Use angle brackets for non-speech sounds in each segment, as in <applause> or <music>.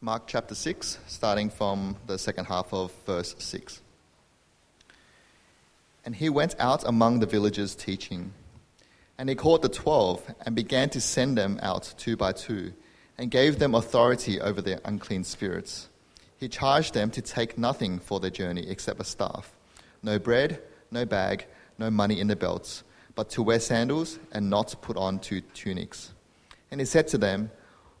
Mark chapter 6, starting from the second half of verse 6. And he went out among the villages teaching. And he called the twelve and began to send them out two by two, and gave them authority over their unclean spirits. He charged them to take nothing for their journey except a staff no bread, no bag, no money in their belts, but to wear sandals and not put on two tunics. And he said to them,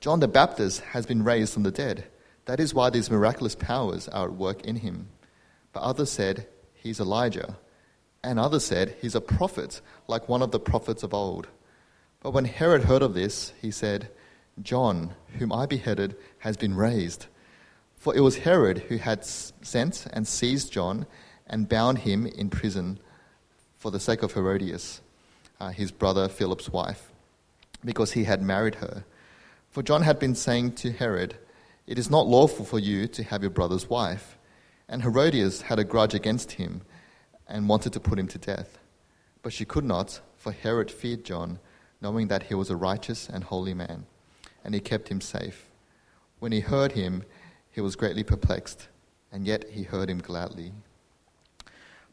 John the Baptist has been raised from the dead. That is why these miraculous powers are at work in him. But others said, He's Elijah. And others said, He's a prophet, like one of the prophets of old. But when Herod heard of this, he said, John, whom I beheaded, has been raised. For it was Herod who had sent and seized John and bound him in prison for the sake of Herodias, uh, his brother Philip's wife, because he had married her. For John had been saying to Herod, It is not lawful for you to have your brother's wife. And Herodias had a grudge against him and wanted to put him to death. But she could not, for Herod feared John, knowing that he was a righteous and holy man, and he kept him safe. When he heard him, he was greatly perplexed, and yet he heard him gladly.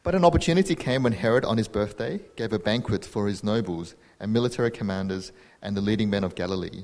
But an opportunity came when Herod, on his birthday, gave a banquet for his nobles and military commanders and the leading men of Galilee.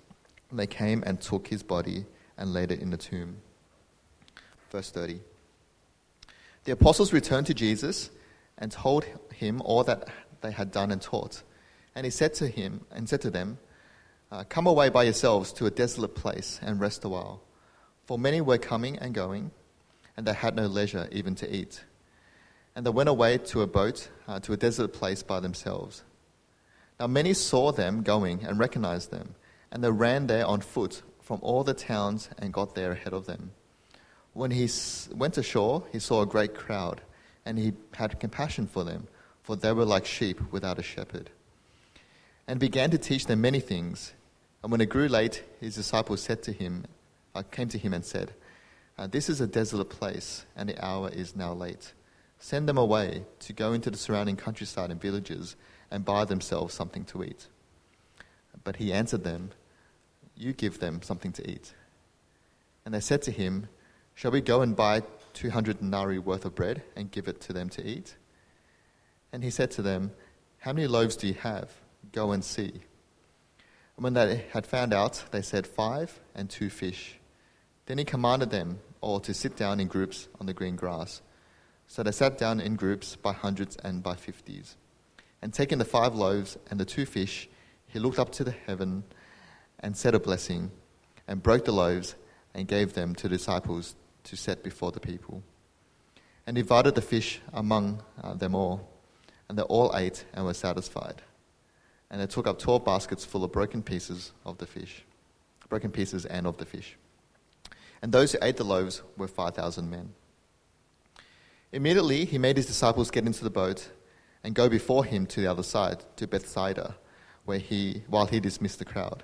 they came and took his body and laid it in the tomb. Verse 30. The apostles returned to Jesus and told him all that they had done and taught. And he said to him and said to them, uh, Come away by yourselves to a desolate place and rest a while. For many were coming and going, and they had no leisure even to eat. And they went away to a boat uh, to a desolate place by themselves. Now many saw them going and recognized them, and they ran there on foot from all the towns and got there ahead of them. When he went ashore, he saw a great crowd, and he had compassion for them, for they were like sheep without a shepherd. And began to teach them many things. And when it grew late, his disciples said to him, uh, came to him and said, uh, This is a desolate place, and the hour is now late. Send them away to go into the surrounding countryside and villages and buy themselves something to eat. But he answered them, You give them something to eat. And they said to him, Shall we go and buy 200 denarii worth of bread and give it to them to eat? And he said to them, How many loaves do you have? Go and see. And when they had found out, they said, Five and two fish. Then he commanded them all to sit down in groups on the green grass. So they sat down in groups by hundreds and by fifties. And taking the five loaves and the two fish, he looked up to the heaven and said a blessing, and broke the loaves and gave them to disciples to set before the people. And divided the fish among uh, them all, and they all ate and were satisfied. And they took up twelve baskets full of broken pieces of the fish, broken pieces and of the fish. And those who ate the loaves were five thousand men. Immediately he made his disciples get into the boat and go before him to the other side, to Bethsaida, where he, while he dismissed the crowd.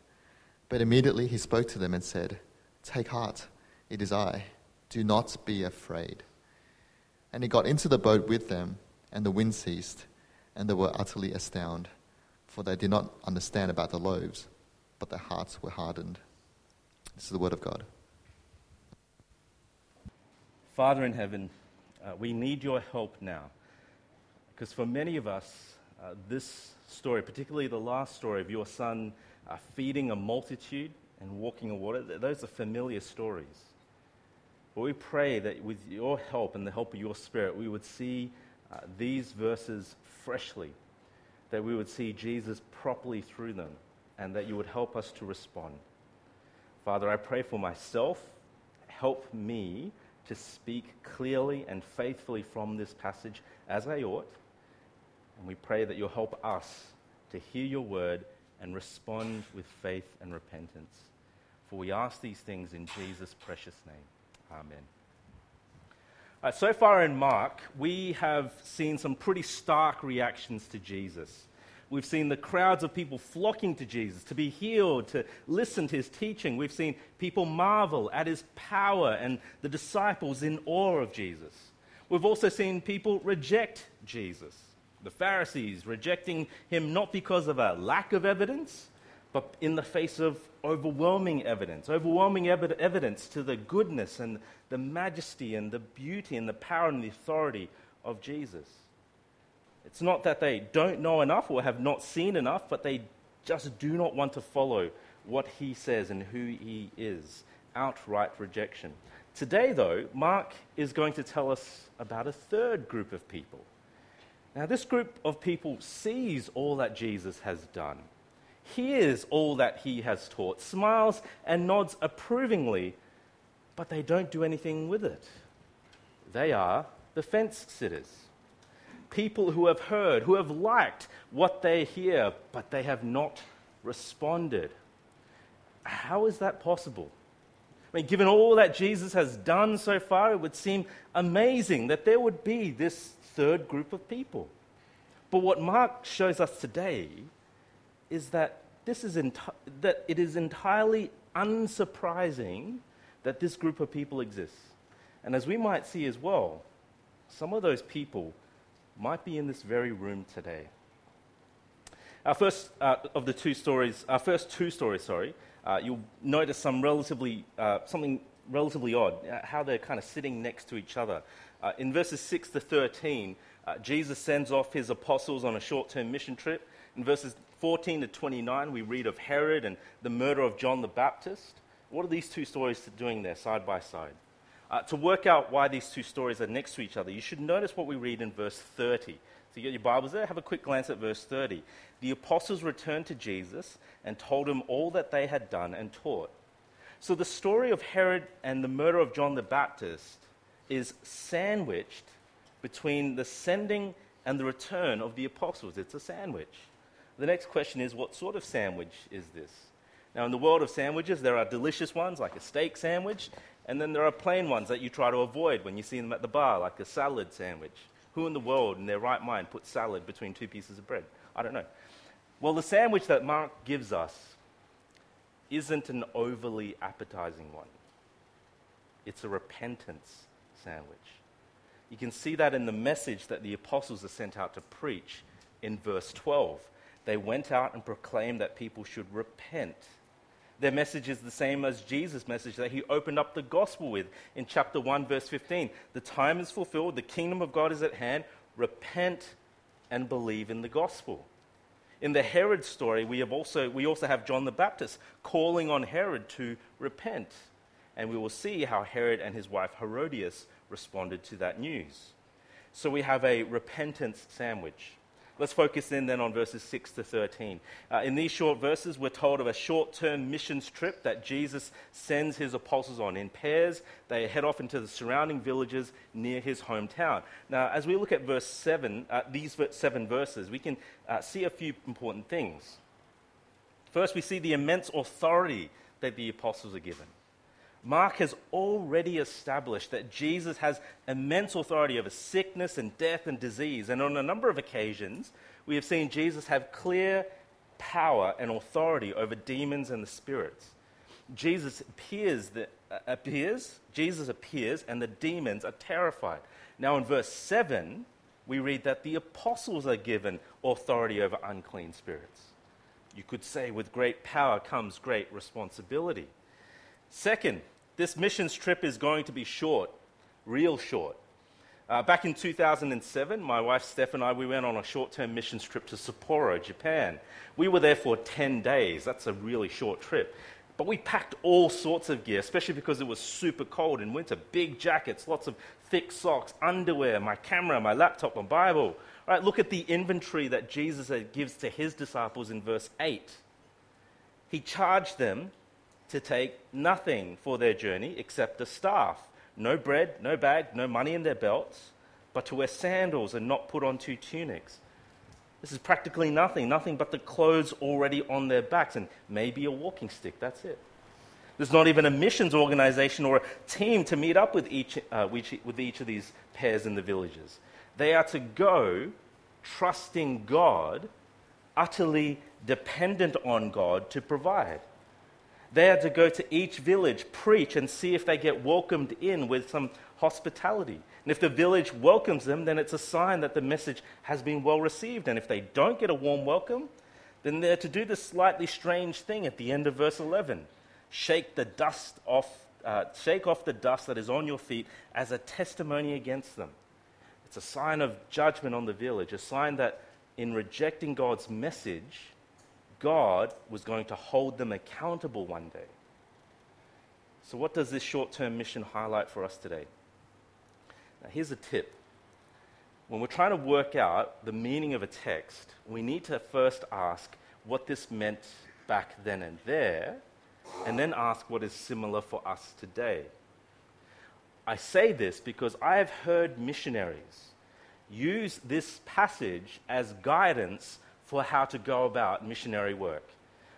But immediately he spoke to them and said, Take heart, it is I. Do not be afraid. And he got into the boat with them, and the wind ceased, and they were utterly astounded, for they did not understand about the loaves but their hearts were hardened. This is the word of God. Father in heaven, uh, we need your help now. Because for many of us, uh, this story, particularly the last story of your son uh, feeding a multitude and walking on water, those are familiar stories. But we pray that with your help and the help of your Spirit, we would see uh, these verses freshly, that we would see Jesus properly through them and that you would help us to respond. Father, I pray for myself. Help me to speak clearly and faithfully from this passage as I ought. And we pray that you'll help us to hear your word and respond with faith and repentance. For we ask these things in Jesus' precious name. Amen. Uh, so far in Mark, we have seen some pretty stark reactions to Jesus. We've seen the crowds of people flocking to Jesus to be healed, to listen to his teaching. We've seen people marvel at his power and the disciples in awe of Jesus. We've also seen people reject Jesus. The Pharisees rejecting him not because of a lack of evidence, but in the face of overwhelming evidence, overwhelming ev- evidence to the goodness and the majesty and the beauty and the power and the authority of Jesus. It's not that they don't know enough or have not seen enough, but they just do not want to follow what he says and who he is. Outright rejection. Today, though, Mark is going to tell us about a third group of people. Now, this group of people sees all that Jesus has done, hears all that he has taught, smiles and nods approvingly, but they don't do anything with it. They are the fence sitters people who have heard, who have liked what they hear, but they have not responded. How is that possible? I mean, given all that Jesus has done so far, it would seem amazing that there would be this third group of people. But what Mark shows us today is that, this is enti- that it is entirely unsurprising that this group of people exists. And as we might see as well, some of those people might be in this very room today. Our first uh, of the two stories, our first two stories, sorry, uh, you'll notice some relatively, uh, something relatively odd, uh, how they're kind of sitting next to each other. Uh, in verses 6 to 13, uh, Jesus sends off his apostles on a short term mission trip. In verses 14 to 29, we read of Herod and the murder of John the Baptist. What are these two stories doing there side by side? Uh, to work out why these two stories are next to each other, you should notice what we read in verse 30. So you get your Bibles there, have a quick glance at verse 30. The apostles returned to Jesus and told him all that they had done and taught. So the story of Herod and the murder of John the Baptist is sandwiched between the sending and the return of the apostles. It's a sandwich. The next question is what sort of sandwich is this? Now, in the world of sandwiches, there are delicious ones like a steak sandwich, and then there are plain ones that you try to avoid when you see them at the bar, like a salad sandwich. Who in the world, in their right mind, puts salad between two pieces of bread? I don't know. Well, the sandwich that Mark gives us isn't an overly appetizing one, it's a repentance sandwich. You can see that in the message that the apostles are sent out to preach in verse 12. They went out and proclaimed that people should repent their message is the same as Jesus' message that he opened up the gospel with in chapter 1, verse 15. The time is fulfilled, the kingdom of God is at hand. Repent and believe in the gospel. In the Herod story, we, have also, we also have John the Baptist calling on Herod to repent. And we will see how Herod and his wife Herodias responded to that news. So we have a repentance sandwich. Let's focus in then on verses 6 to 13. Uh, in these short verses, we're told of a short term missions trip that Jesus sends his apostles on. In pairs, they head off into the surrounding villages near his hometown. Now, as we look at verse 7, uh, these seven verses, we can uh, see a few important things. First, we see the immense authority that the apostles are given. Mark has already established that Jesus has immense authority over sickness and death and disease. And on a number of occasions, we have seen Jesus have clear power and authority over demons and the spirits. Jesus appears, that, uh, appears, Jesus appears, and the demons are terrified. Now, in verse 7, we read that the apostles are given authority over unclean spirits. You could say, with great power comes great responsibility. Second, this missions trip is going to be short, real short. Uh, back in 2007, my wife Steph and I, we went on a short term missions trip to Sapporo, Japan. We were there for 10 days. That's a really short trip. But we packed all sorts of gear, especially because it was super cold in winter. Big jackets, lots of thick socks, underwear, my camera, my laptop, my Bible. All right, look at the inventory that Jesus gives to his disciples in verse 8. He charged them to take nothing for their journey except a staff, no bread, no bag, no money in their belts, but to wear sandals and not put on two tunics. This is practically nothing, nothing but the clothes already on their backs and maybe a walking stick. That's it. There's not even a missions organization or a team to meet up with each, uh, with each of these pairs in the villages. They are to go trusting God, utterly dependent on God to provide. They are to go to each village, preach, and see if they get welcomed in with some hospitality. And if the village welcomes them, then it's a sign that the message has been well received. And if they don't get a warm welcome, then they're to do this slightly strange thing at the end of verse 11 shake the dust off, uh, shake off the dust that is on your feet as a testimony against them. It's a sign of judgment on the village, a sign that in rejecting God's message, God was going to hold them accountable one day. So, what does this short term mission highlight for us today? Now, here's a tip. When we're trying to work out the meaning of a text, we need to first ask what this meant back then and there, and then ask what is similar for us today. I say this because I have heard missionaries use this passage as guidance for how to go about missionary work.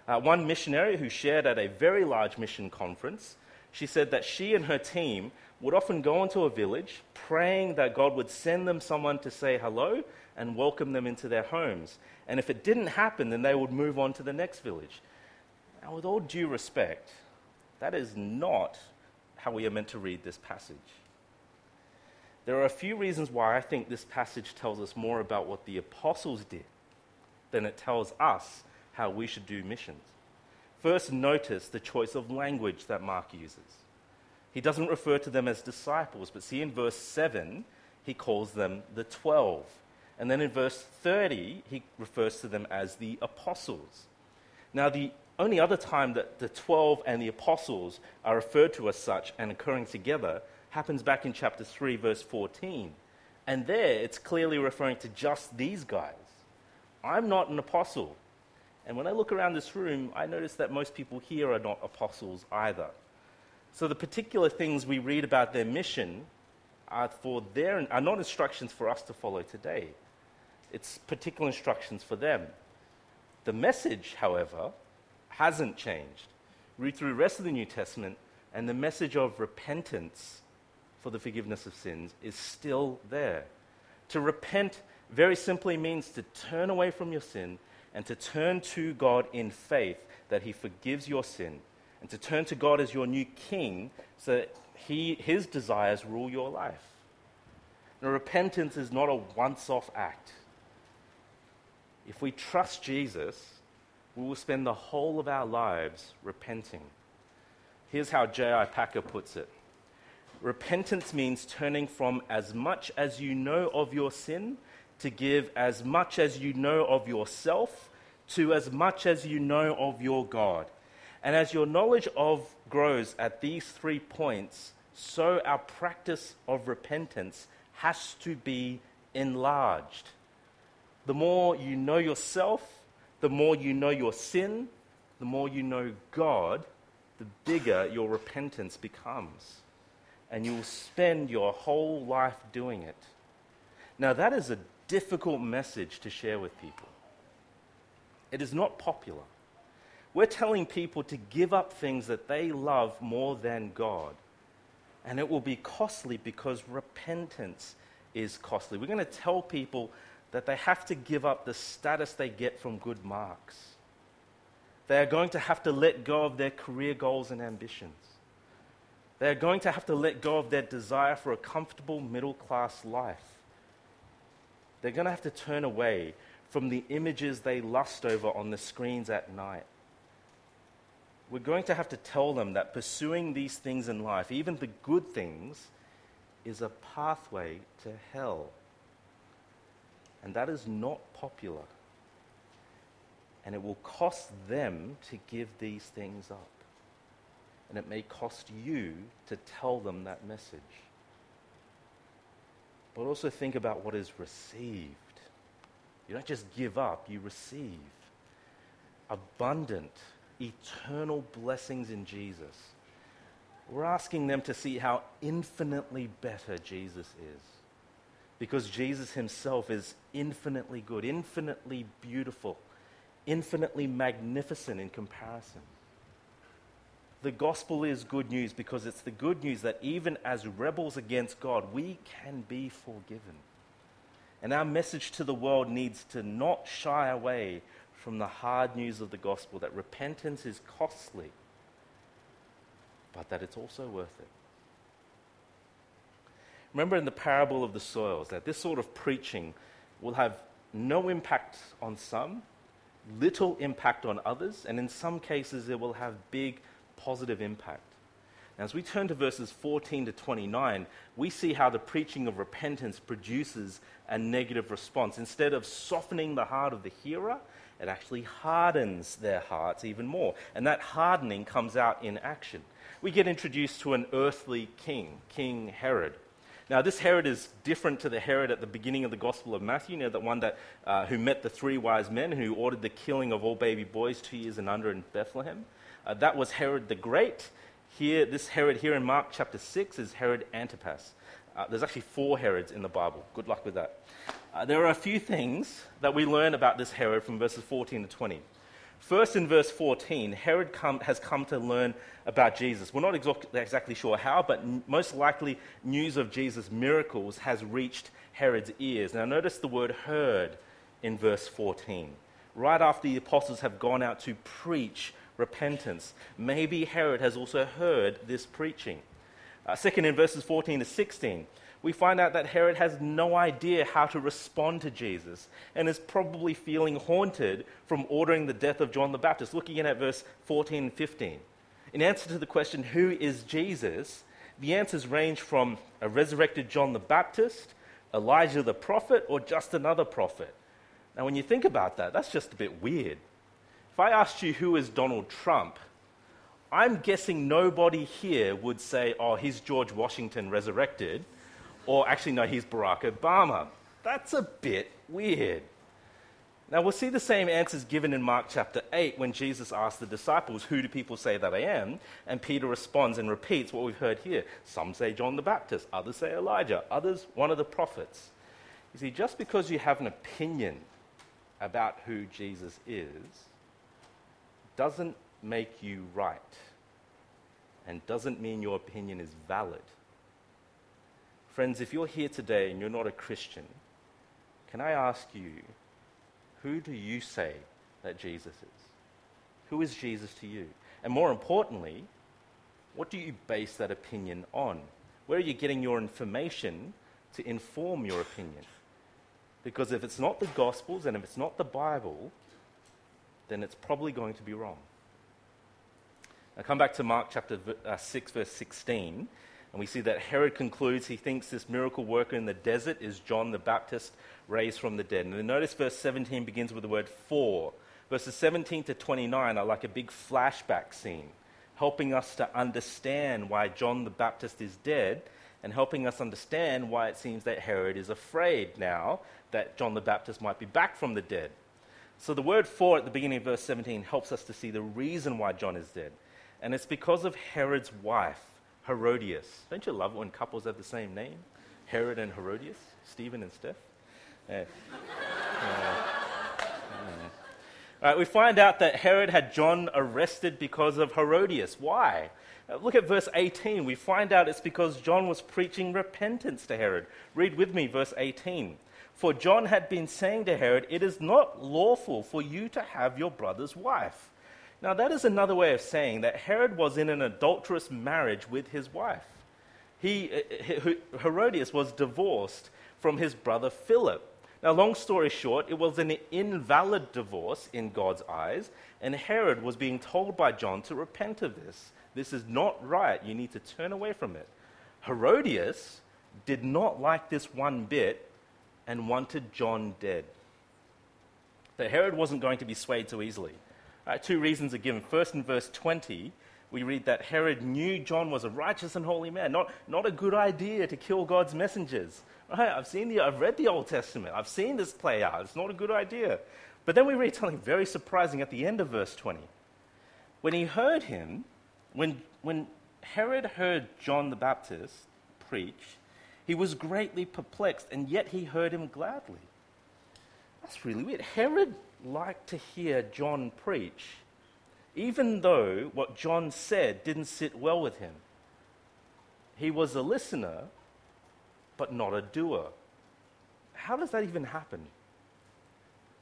Uh, one missionary who shared at a very large mission conference, she said that she and her team would often go into a village praying that God would send them someone to say hello and welcome them into their homes. And if it didn't happen, then they would move on to the next village. Now, with all due respect, that is not how we are meant to read this passage. There are a few reasons why I think this passage tells us more about what the apostles did then it tells us how we should do missions. First, notice the choice of language that Mark uses. He doesn't refer to them as disciples, but see in verse 7, he calls them the 12. And then in verse 30, he refers to them as the apostles. Now, the only other time that the 12 and the apostles are referred to as such and occurring together happens back in chapter 3, verse 14. And there, it's clearly referring to just these guys. I'm not an apostle. And when I look around this room, I notice that most people here are not apostles either. So the particular things we read about their mission are, for their, are not instructions for us to follow today. It's particular instructions for them. The message, however, hasn't changed. Read through the rest of the New Testament, and the message of repentance for the forgiveness of sins is still there. To repent very simply means to turn away from your sin and to turn to God in faith that He forgives your sin, and to turn to God as your new King so that he, His desires rule your life. Now, repentance is not a once off act. If we trust Jesus, we will spend the whole of our lives repenting. Here's how J.I. Packer puts it Repentance means turning from as much as you know of your sin to give as much as you know of yourself to as much as you know of your God. And as your knowledge of grows at these three points, so our practice of repentance has to be enlarged. The more you know yourself, the more you know your sin, the more you know God, the bigger your repentance becomes. And you will spend your whole life doing it. Now, that is a difficult message to share with people. It is not popular. We're telling people to give up things that they love more than God. And it will be costly because repentance is costly. We're going to tell people that they have to give up the status they get from good marks. They are going to have to let go of their career goals and ambitions. They are going to have to let go of their desire for a comfortable middle class life. They're going to have to turn away from the images they lust over on the screens at night. We're going to have to tell them that pursuing these things in life, even the good things, is a pathway to hell. And that is not popular. And it will cost them to give these things up. And it may cost you to tell them that message. But also think about what is received. You don't just give up, you receive abundant, eternal blessings in Jesus. We're asking them to see how infinitely better Jesus is. Because Jesus himself is infinitely good, infinitely beautiful, infinitely magnificent in comparison. The gospel is good news because it's the good news that even as rebels against God, we can be forgiven. And our message to the world needs to not shy away from the hard news of the gospel that repentance is costly, but that it's also worth it. Remember in the parable of the soils that this sort of preaching will have no impact on some, little impact on others, and in some cases it will have big positive impact. Now, as we turn to verses 14 to 29, we see how the preaching of repentance produces a negative response. Instead of softening the heart of the hearer, it actually hardens their hearts even more. And that hardening comes out in action. We get introduced to an earthly king, King Herod. Now, this Herod is different to the Herod at the beginning of the Gospel of Matthew, you know, the one that, uh, who met the three wise men who ordered the killing of all baby boys two years and under in Bethlehem. Uh, that was Herod the Great. Here, this Herod here in Mark chapter 6 is Herod Antipas. Uh, there's actually four Herods in the Bible. Good luck with that. Uh, there are a few things that we learn about this Herod from verses 14 to 20. First, in verse 14, Herod come, has come to learn about Jesus. We're not exactly sure how, but n- most likely news of Jesus' miracles has reached Herod's ears. Now, notice the word heard in verse 14. Right after the apostles have gone out to preach repentance. Maybe Herod has also heard this preaching. Uh, second, in verses 14 to 16, we find out that Herod has no idea how to respond to Jesus and is probably feeling haunted from ordering the death of John the Baptist. Looking in at verse 14 and 15. In answer to the question, Who is Jesus? the answers range from a resurrected John the Baptist, Elijah the prophet, or just another prophet. Now, when you think about that, that's just a bit weird. If I asked you who is Donald Trump, I'm guessing nobody here would say, oh, he's George Washington resurrected, or actually, no, he's Barack Obama. That's a bit weird. Now, we'll see the same answers given in Mark chapter 8 when Jesus asks the disciples, Who do people say that I am? And Peter responds and repeats what we've heard here. Some say John the Baptist, others say Elijah, others one of the prophets. You see, just because you have an opinion about who Jesus is, doesn't make you right and doesn't mean your opinion is valid. Friends, if you're here today and you're not a Christian, can I ask you, who do you say that Jesus is? Who is Jesus to you? And more importantly, what do you base that opinion on? Where are you getting your information to inform your opinion? Because if it's not the Gospels and if it's not the Bible, then it's probably going to be wrong. Now, come back to Mark chapter uh, 6, verse 16, and we see that Herod concludes he thinks this miracle worker in the desert is John the Baptist raised from the dead. And then notice verse 17 begins with the word for. Verses 17 to 29 are like a big flashback scene, helping us to understand why John the Baptist is dead and helping us understand why it seems that Herod is afraid now that John the Baptist might be back from the dead. So the word for at the beginning of verse 17 helps us to see the reason why John is dead. And it's because of Herod's wife, Herodias. Don't you love it when couples have the same name? Herod and Herodias? Stephen and Steph? Yeah. All right, we find out that Herod had John arrested because of Herodias. Why? Uh, look at verse 18. We find out it's because John was preaching repentance to Herod. Read with me verse 18. For John had been saying to Herod, It is not lawful for you to have your brother's wife. Now, that is another way of saying that Herod was in an adulterous marriage with his wife. He, uh, Herodias was divorced from his brother Philip. Now, long story short, it was an invalid divorce in God's eyes, and Herod was being told by John to repent of this. This is not right. You need to turn away from it. Herodias did not like this one bit and wanted John dead. But Herod wasn't going to be swayed so easily. Uh, two reasons are given. First, in verse 20, we read that Herod knew John was a righteous and holy man, not, not a good idea to kill God's messengers. Right? I've seen the, I've read the Old Testament. I've seen this play out. It's not a good idea. But then we read something very surprising at the end of verse 20. When he heard him, when, when Herod heard John the Baptist preach, he was greatly perplexed, and yet he heard him gladly. That's really weird. Herod liked to hear John preach, even though what John said didn't sit well with him. He was a listener, but not a doer. How does that even happen?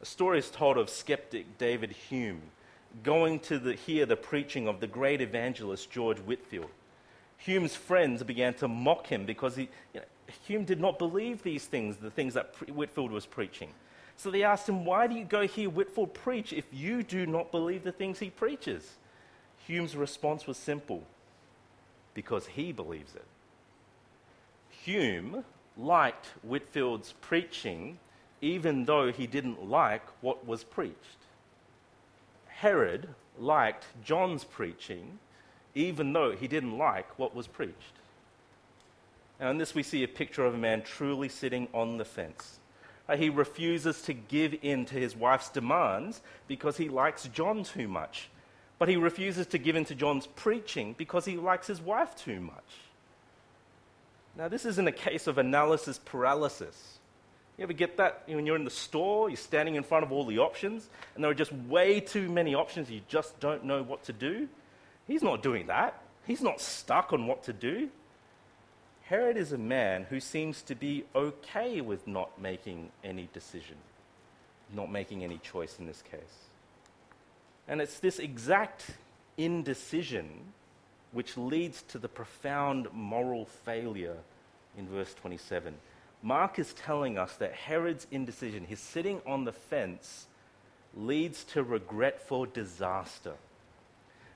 A story is told of skeptic David Hume going to the, hear the preaching of the great evangelist George Whitefield. Hume's friends began to mock him because he, you know, Hume did not believe these things, the things that Whitefield was preaching. So they asked him, Why do you go hear Whitefield preach if you do not believe the things he preaches? Hume's response was simple because he believes it. Hume liked Whitefield's preaching even though he didn't like what was preached. Herod liked John's preaching even though he didn't like what was preached. And in this, we see a picture of a man truly sitting on the fence. Uh, he refuses to give in to his wife's demands because he likes John too much. But he refuses to give in to John's preaching because he likes his wife too much. Now, this isn't a case of analysis paralysis. You ever get that when you're in the store, you're standing in front of all the options, and there are just way too many options, you just don't know what to do? He's not doing that. He's not stuck on what to do. Herod is a man who seems to be okay with not making any decision, not making any choice in this case. And it's this exact indecision which leads to the profound moral failure in verse 27. Mark is telling us that Herod's indecision, his sitting on the fence, leads to regretful disaster.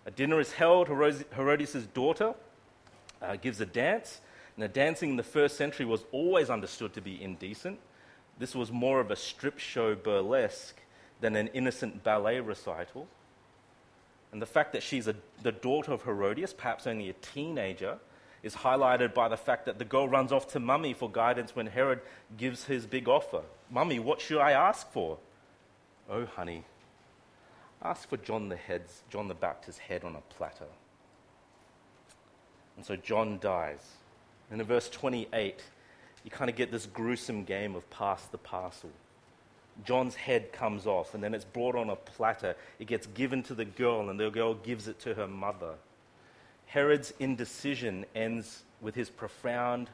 A dinner is held, Herodias' daughter uh, gives a dance. Now, dancing in the first century was always understood to be indecent. This was more of a strip show burlesque than an innocent ballet recital. And the fact that she's a, the daughter of Herodias, perhaps only a teenager, is highlighted by the fact that the girl runs off to mummy for guidance when Herod gives his big offer. Mummy, what should I ask for? Oh, honey, ask for John the, head's, John the Baptist's head on a platter. And so John dies. And in verse 28, you kind of get this gruesome game of pass the parcel. John's head comes off, and then it's brought on a platter. It gets given to the girl, and the girl gives it to her mother. Herod's indecision ends with his profound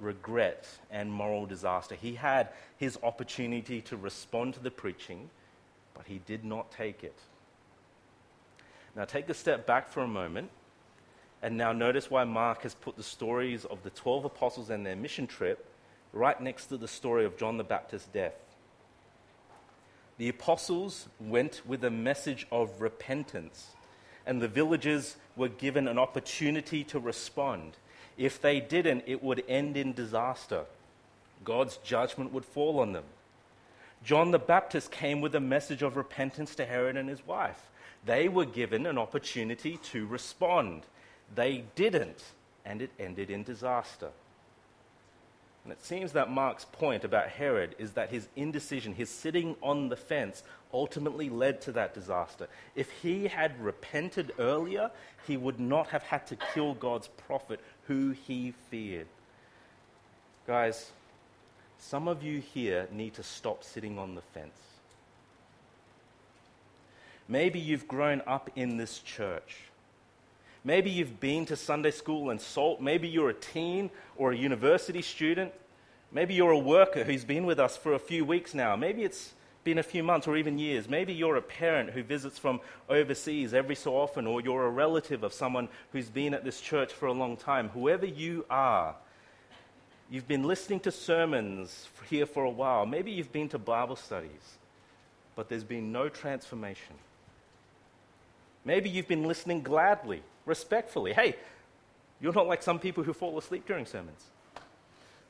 regret and moral disaster. He had his opportunity to respond to the preaching, but he did not take it. Now, take a step back for a moment, and now notice why Mark has put the stories of the 12 apostles and their mission trip right next to the story of John the Baptist's death. The apostles went with a message of repentance, and the villagers were given an opportunity to respond. If they didn't, it would end in disaster. God's judgment would fall on them. John the Baptist came with a message of repentance to Herod and his wife. They were given an opportunity to respond. They didn't, and it ended in disaster. And it seems that Mark's point about Herod is that his indecision, his sitting on the fence, ultimately led to that disaster. If he had repented earlier, he would not have had to kill God's prophet, who he feared. Guys, some of you here need to stop sitting on the fence. Maybe you've grown up in this church. Maybe you've been to Sunday school and salt. Maybe you're a teen or a university student. Maybe you're a worker who's been with us for a few weeks now. Maybe it's been a few months or even years. Maybe you're a parent who visits from overseas every so often, or you're a relative of someone who's been at this church for a long time. Whoever you are, you've been listening to sermons here for a while. Maybe you've been to Bible studies, but there's been no transformation. Maybe you've been listening gladly, respectfully. Hey, you're not like some people who fall asleep during sermons.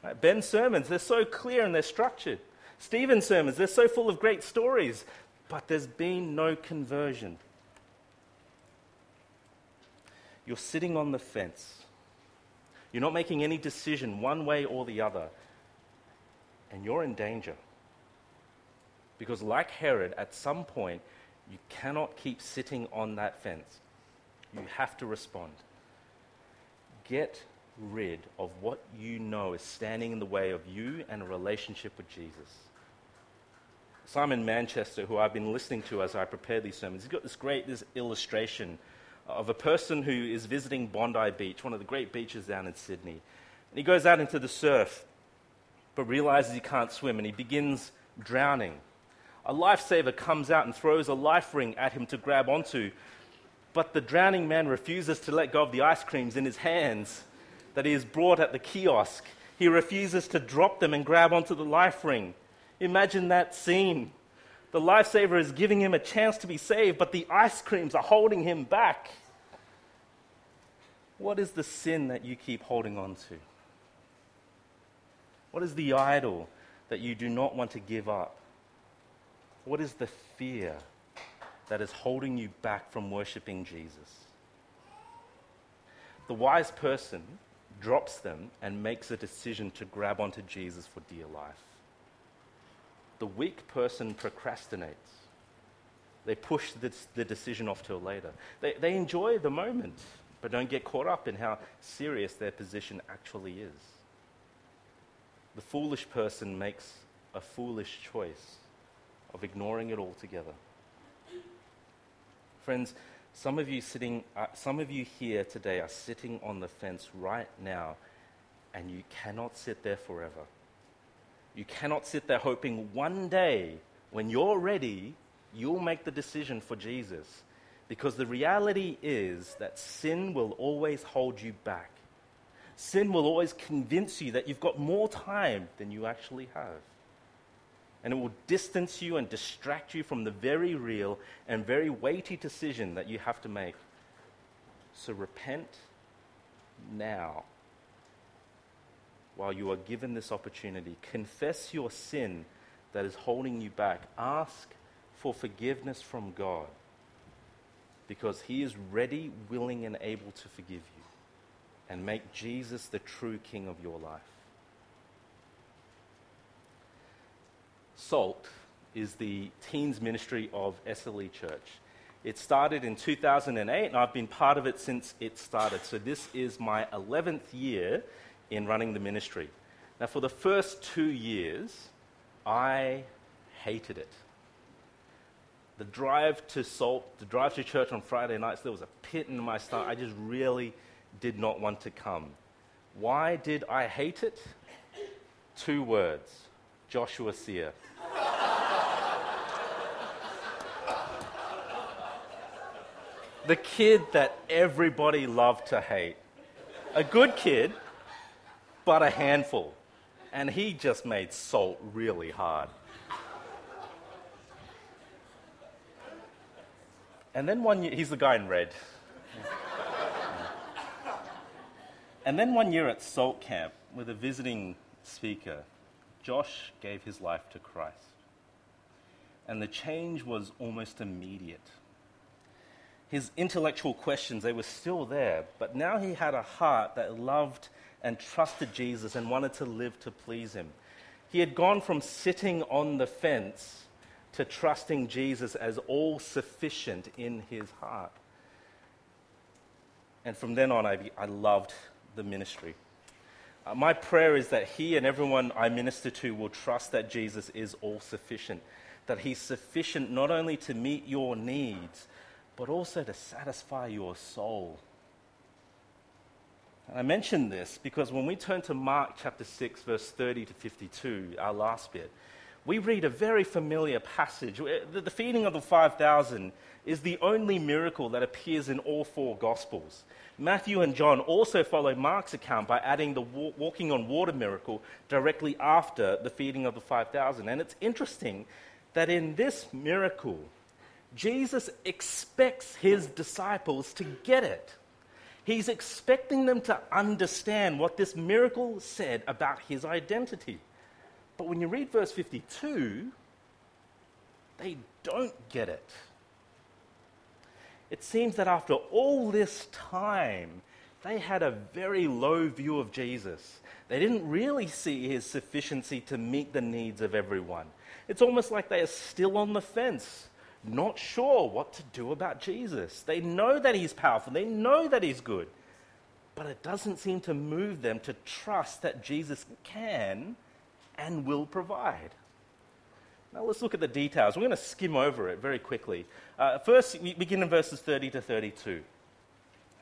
Right? Ben's sermons, they're so clear and they're structured. Stephen's sermons, they're so full of great stories, but there's been no conversion. You're sitting on the fence. You're not making any decision one way or the other. And you're in danger. Because, like Herod, at some point, you cannot keep sitting on that fence. You have to respond. Get rid of what you know is standing in the way of you and a relationship with Jesus. Simon Manchester, who I've been listening to as I prepare these sermons, he's got this great this illustration of a person who is visiting Bondi Beach, one of the great beaches down in Sydney. And he goes out into the surf, but realizes he can't swim, and he begins drowning a lifesaver comes out and throws a life ring at him to grab onto. But the drowning man refuses to let go of the ice creams in his hands that he has brought at the kiosk. He refuses to drop them and grab onto the life ring. Imagine that scene. The lifesaver is giving him a chance to be saved, but the ice creams are holding him back. What is the sin that you keep holding on to? What is the idol that you do not want to give up? What is the fear that is holding you back from worshiping Jesus? The wise person drops them and makes a decision to grab onto Jesus for dear life. The weak person procrastinates. They push the, decision off till later. They, they enjoy the moment, but don't get caught up in how serious their position actually is. The foolish person makes a foolish choice of ignoring it altogether. Friends, some of you sitting, uh, some of you here today are sitting on the fence right now, and you cannot sit there forever. You cannot sit there hoping one day, when you're ready, you'll make the decision for Jesus. Because the reality is that sin will always hold you back. Sin will always convince you that you've got more time than you actually have and it will distance you and distract you from the very real and very weighty decision that you have to make. So repent now while you are given this opportunity. Confess your sin that is holding you back. Ask for forgiveness from God because He is ready, willing, and able to forgive you and make Jesus the true King of your life. SALT is the teens ministry of SLE Church. It started in 2008, and I've been part of it since it started. So this is my 11th year in running the ministry. Now, for the first two years, I hated it. The drive to Salt, the drive to church on Friday nights, there was a pit in my stomach. I just really did not want to come. Why did I hate it? Two words Joshua Sear. the kid that everybody loved to hate. A good kid, but a handful. And he just made salt really hard. And then one year, he's the guy in red. and then one year at Salt Camp with a visiting speaker, Josh gave his life to Christ. And the change was almost immediate his intellectual questions, they were still there, but now he had a heart that loved and trusted Jesus and wanted to live to please him. He had gone from sitting on the fence to trusting Jesus as all sufficient in his heart. And from then on, I, I loved the ministry. Uh, my prayer is that he and everyone I minister to will trust that Jesus is all sufficient, that he's sufficient not only to meet your needs, but also to satisfy your soul. And I mention this because when we turn to Mark chapter 6, verse 30 to 52, our last bit, we read a very familiar passage. The feeding of the 5,000 is the only miracle that appears in all four Gospels. Matthew and John also follow Mark's account by adding the walking on water miracle directly after the feeding of the 5,000. And it's interesting that in this miracle, Jesus expects his disciples to get it. He's expecting them to understand what this miracle said about his identity. But when you read verse 52, they don't get it. It seems that after all this time, they had a very low view of Jesus. They didn't really see his sufficiency to meet the needs of everyone. It's almost like they are still on the fence, not sure what to do about Jesus. They know that he's powerful, they know that he's good, but it doesn't seem to move them to trust that Jesus can and will provide. Now let's look at the details. We're going to skim over it very quickly. Uh, first, we begin in verses 30 to 32.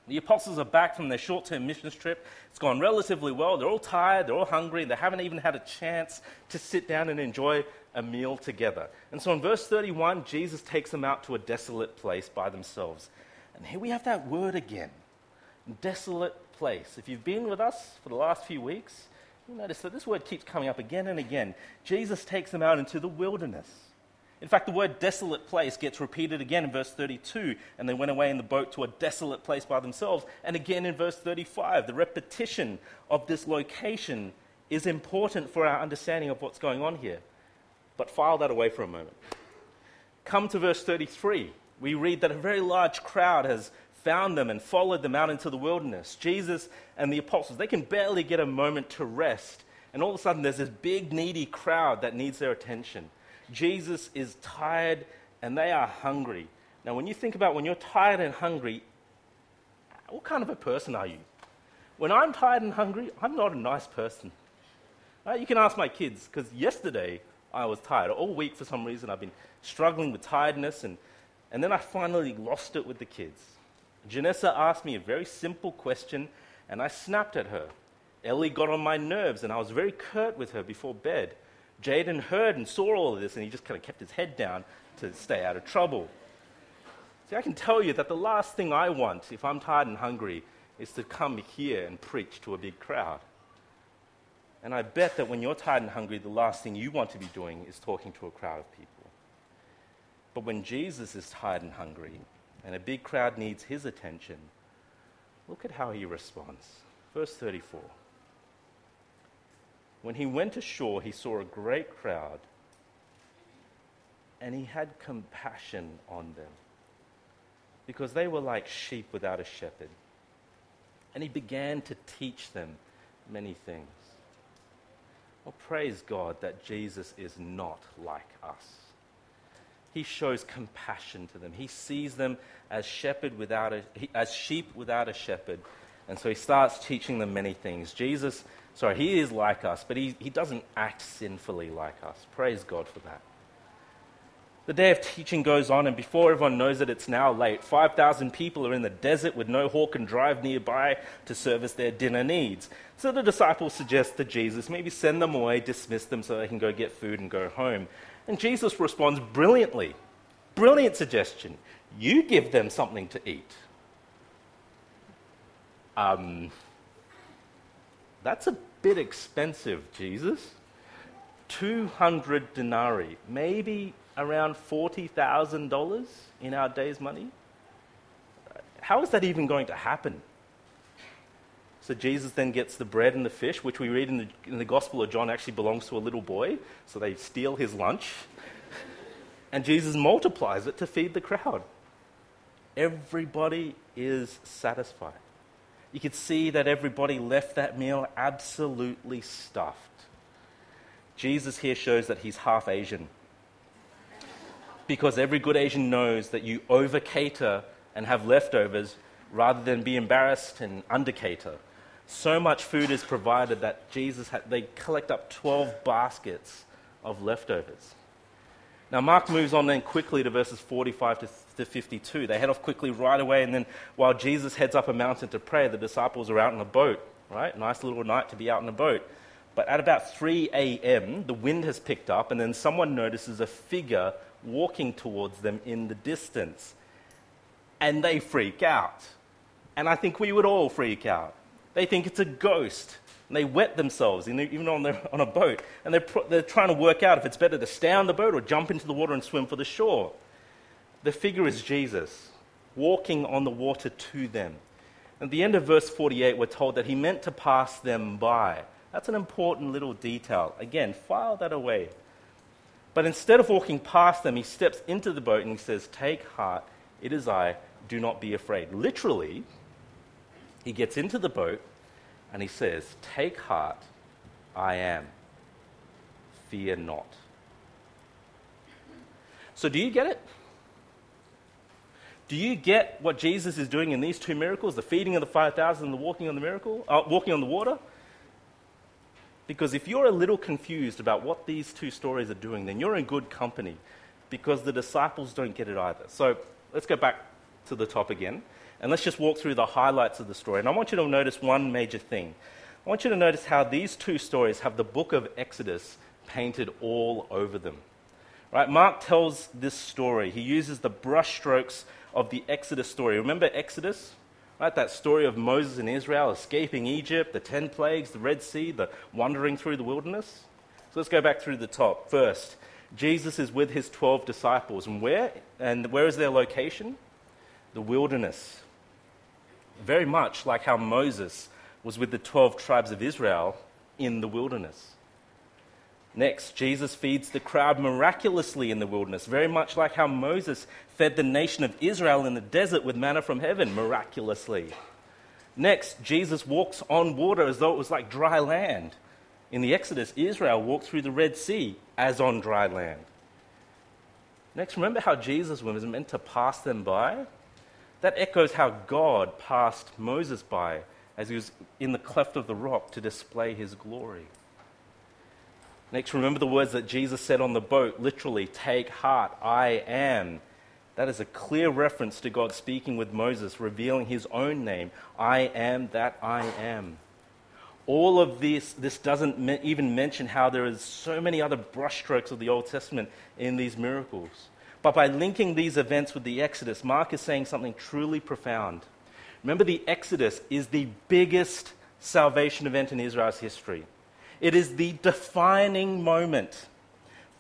The apostles are back from their short term missions trip. It's gone relatively well. They're all tired, they're all hungry, they haven't even had a chance to sit down and enjoy a meal together. And so in verse 31, Jesus takes them out to a desolate place by themselves. And here we have that word again desolate place. If you've been with us for the last few weeks, you notice that this word keeps coming up again and again. Jesus takes them out into the wilderness. In fact, the word desolate place gets repeated again in verse 32, and they went away in the boat to a desolate place by themselves. And again in verse 35, the repetition of this location is important for our understanding of what's going on here. But file that away for a moment. Come to verse 33. We read that a very large crowd has found them and followed them out into the wilderness. Jesus and the apostles, they can barely get a moment to rest. And all of a sudden, there's this big, needy crowd that needs their attention. Jesus is tired and they are hungry. Now, when you think about when you're tired and hungry, what kind of a person are you? When I'm tired and hungry, I'm not a nice person. Uh, you can ask my kids, because yesterday I was tired. All week, for some reason, I've been struggling with tiredness, and, and then I finally lost it with the kids. Janessa asked me a very simple question, and I snapped at her. Ellie got on my nerves, and I was very curt with her before bed. Jaden heard and saw all of this, and he just kind of kept his head down to stay out of trouble. See, I can tell you that the last thing I want, if I'm tired and hungry, is to come here and preach to a big crowd. And I bet that when you're tired and hungry, the last thing you want to be doing is talking to a crowd of people. But when Jesus is tired and hungry, and a big crowd needs his attention, look at how he responds. Verse 34. When he went ashore, he saw a great crowd, and he had compassion on them, because they were like sheep without a shepherd. And he began to teach them many things. Well, praise God that Jesus is not like us he shows compassion to them. He sees them as shepherd without a, as sheep without a shepherd. And so he starts teaching them many things. Jesus, sorry, he is like us, but he, he doesn't act sinfully like us. Praise God for that. The day of teaching goes on, and before everyone knows it, it's now late. 5,000 people are in the desert with no hawk and drive nearby to service their dinner needs. So the disciples suggest to Jesus maybe send them away, dismiss them so they can go get food and go home. And Jesus responds brilliantly. Brilliant suggestion. You give them something to eat. Um, that's a bit expensive, Jesus. 200 denarii, maybe around $40,000 in our day's money. How is that even going to happen? So Jesus then gets the bread and the fish, which we read in the, in the Gospel of John actually belongs to a little boy. So they steal his lunch. And Jesus multiplies it to feed the crowd. Everybody is satisfied. You could see that everybody left that meal absolutely stuffed. Jesus here shows that he's half Asian. Because every good Asian knows that you over cater and have leftovers rather than be embarrassed and under cater. So much food is provided that Jesus had, they collect up 12 baskets of leftovers. Now, Mark moves on then quickly to verses 45 to, to 52. They head off quickly right away, and then while Jesus heads up a mountain to pray, the disciples are out in a boat, right? Nice little night to be out in a boat. But at about 3 a.m., the wind has picked up, and then someone notices a figure walking towards them in the distance. And they freak out. And I think we would all freak out. They think it's a ghost. And they wet themselves, even on, their, on a boat. And they're, they're trying to work out if it's better to stay on the boat or jump into the water and swim for the shore. The figure is Jesus, walking on the water to them. At the end of verse 48, we're told that he meant to pass them by. That's an important little detail. Again, file that away. But instead of walking past them, he steps into the boat and he says, Take heart, it is I, do not be afraid. Literally, he gets into the boat and he says, Take heart, I am. Fear not. So, do you get it? Do you get what Jesus is doing in these two miracles, the feeding of the 5,000 and the walking on the miracle, uh, walking on the water? Because if you're a little confused about what these two stories are doing, then you're in good company because the disciples don't get it either. So let's go back to the top again. And let's just walk through the highlights of the story. And I want you to notice one major thing. I want you to notice how these two stories have the book of Exodus painted all over them. Right? Mark tells this story. He uses the brushstrokes of the Exodus story. Remember Exodus? Right? That story of Moses and Israel escaping Egypt, the 10 plagues, the Red Sea, the wandering through the wilderness. So let's go back through the top. First, Jesus is with his 12 disciples. And where? And where is their location? The wilderness very much like how Moses was with the 12 tribes of Israel in the wilderness. Next, Jesus feeds the crowd miraculously in the wilderness, very much like how Moses fed the nation of Israel in the desert with manna from heaven miraculously. Next, Jesus walks on water as though it was like dry land. In the Exodus, Israel walked through the Red Sea as on dry land. Next, remember how Jesus was meant to pass them by? That echoes how God passed Moses by as he was in the cleft of the rock to display his glory. Next, remember the words that Jesus said on the boat literally, take heart, I am. That is a clear reference to God speaking with Moses, revealing his own name I am that I am. All of this, this doesn't even mention how there is so many other brushstrokes of the Old Testament in these miracles. But by linking these events with the Exodus, Mark is saying something truly profound. Remember, the Exodus is the biggest salvation event in Israel's history. It is the defining moment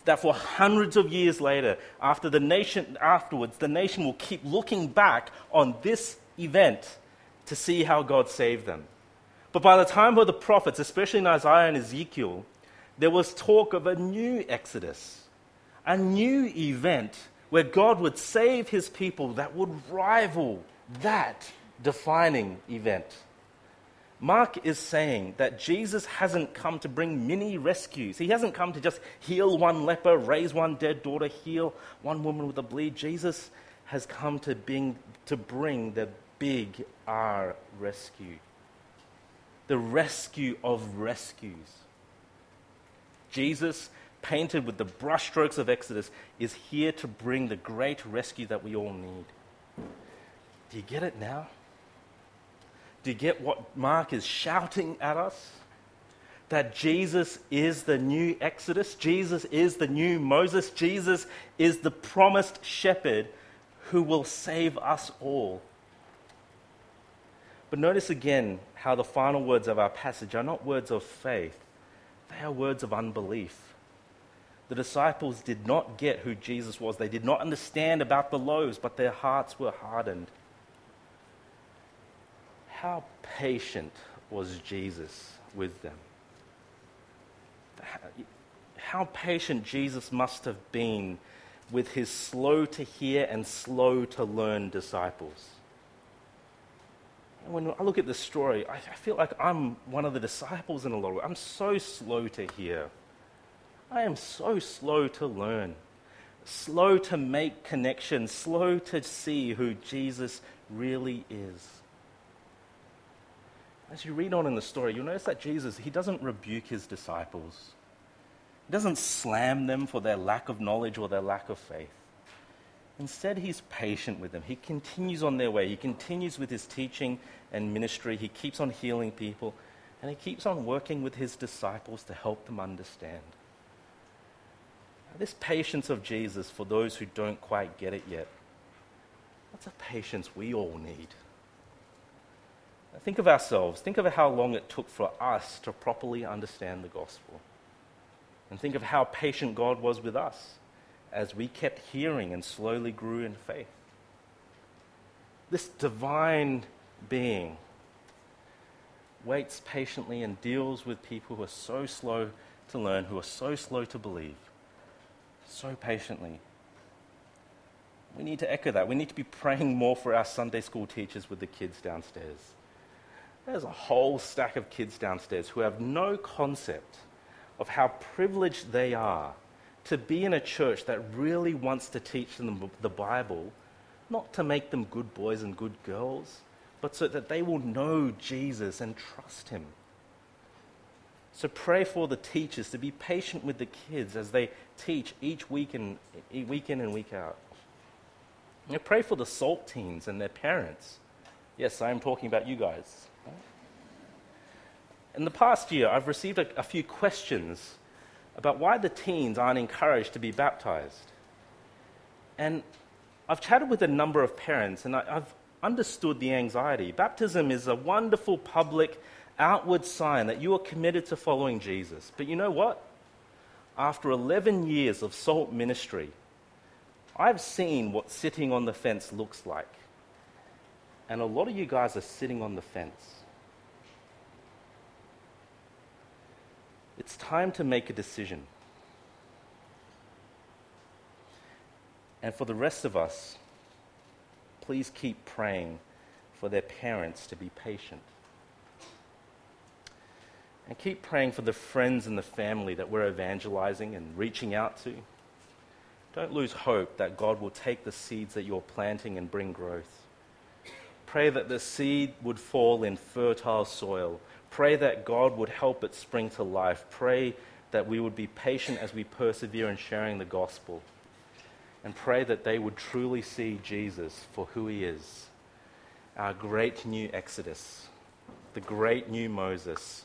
that for hundreds of years later, after the nation, afterwards, the nation will keep looking back on this event to see how God saved them. But by the time of the prophets, especially in Isaiah and Ezekiel, there was talk of a new Exodus, a new event where God would save his people that would rival that defining event. Mark is saying that Jesus hasn't come to bring mini rescues. He hasn't come to just heal one leper, raise one dead daughter, heal one woman with a bleed. Jesus has come to bring, to bring the big R rescue, the rescue of rescues. Jesus painted with the brushstrokes of Exodus, is here to bring the great rescue that we all need. Do you get it now? Do you get what Mark is shouting at us? That Jesus is the new Exodus, Jesus is the new Moses, Jesus is the promised shepherd who will save us all. But notice again how the final words of our passage are not words of faith, they are words of unbelief. The disciples did not get who Jesus was. They did not understand about the loaves, but their hearts were hardened. How patient was Jesus with them? How patient Jesus must have been with his slow to hear and slow to learn disciples. When I look at this story, I, I feel like I'm one of the disciples in a lot of ways. I'm so slow to hear. I am so slow to learn, slow to make connections, slow to see who Jesus really is. As you read on in the story, you'll notice that Jesus, he doesn't rebuke his disciples. He doesn't slam them for their lack of knowledge or their lack of faith. Instead, he's patient with them. He continues on their way. He continues with his teaching and ministry. He keeps on healing people. And he keeps on working with his disciples to help them understand. This patience of Jesus for those who don't quite get it yet, that's a patience we all need. Think of ourselves. Think of how long it took for us to properly understand the gospel. And think of how patient God was with us as we kept hearing and slowly grew in faith. This divine being waits patiently and deals with people who are so slow to learn, who are so slow to believe, so patiently. We need to echo that. We need to be praying more for our Sunday school teachers with the kids downstairs. There's a whole stack of kids downstairs who have no concept of how privileged they are to be in a church that really wants to teach them the Bible, not to make them good boys and good girls, but so that they will know Jesus and trust Him. So pray for the teachers to be patient with the kids as they teach each week, and, week in and week out. You know, pray for the SALT teens and their parents. Yes, I am talking about you guys. In the past year, I've received a, a few questions about why the teens aren't encouraged to be baptized. And I've chatted with a number of parents and I, have understood the anxiety. Baptism is a wonderful public, outward sign that you are committed to following Jesus. But you know what? After 11 years of SALT ministry, I've seen what sitting on the fence looks like. And a lot of you guys are sitting on the fence. It's time to make a decision. And for the rest of us, please keep praying for their parents to be patient. And keep praying for the friends and the family that we're evangelizing and reaching out to. Don't lose hope that God will take the seeds that you're planting and bring growth. Pray that the seed would fall in fertile soil Pray that God would help it spring to life. Pray that we would be patient as we persevere in sharing the gospel. And pray that they would truly see Jesus for who he is our great new Exodus, the great new Moses,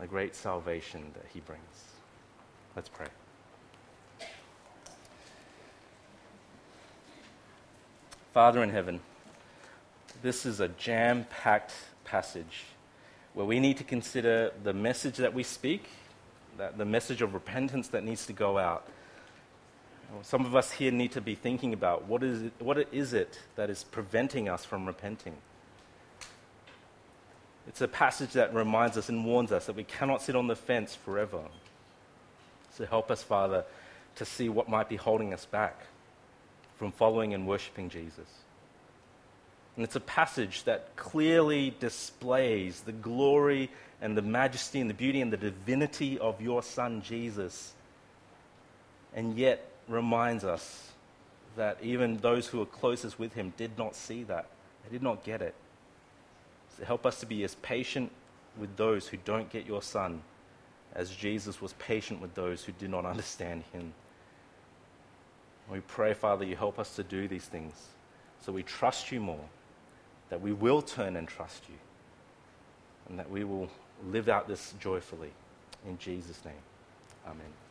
the great salvation that he brings. Let's pray. Father in heaven, this is a jam packed passage where we need to consider the message that we speak, that the message of repentance that needs to go out. Some of us here need to be thinking about what is it, what is it that is preventing us from repenting. It's a passage that reminds us and warns us that we cannot sit on the fence forever. So help us, Father, to see what might be holding us back from following and worshiping Jesus. And it's a passage that clearly displays the glory and the majesty and the beauty and the divinity of your Son, Jesus, and yet reminds us that even those who are closest with him did not see that. They did not get it. Help us to be as patient with those who don't get your Son as Jesus was patient with those who did not <laughs> understand him. We pray, Father, you help us to do these things so we trust you more that we will turn and trust you, and that we will live out this joyfully. In Jesus' name, amen.